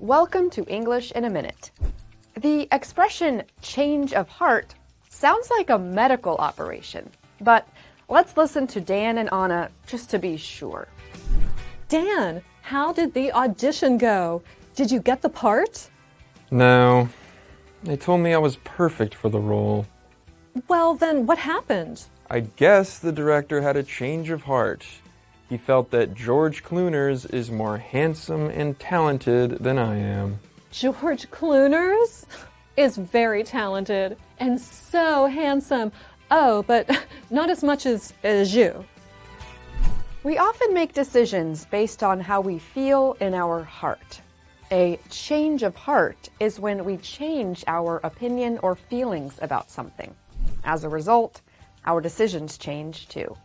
Welcome to English in a Minute. The expression change of heart sounds like a medical operation, but let's listen to Dan and Anna just to be sure. Dan, how did the audition go? Did you get the part? No. They told me I was perfect for the role. Well, then what happened? I guess the director had a change of heart. He felt that George Clooney is more handsome and talented than I am. George Clooney is very talented and so handsome. Oh, but not as much as, as you. We often make decisions based on how we feel in our heart. A change of heart is when we change our opinion or feelings about something. As a result, our decisions change too.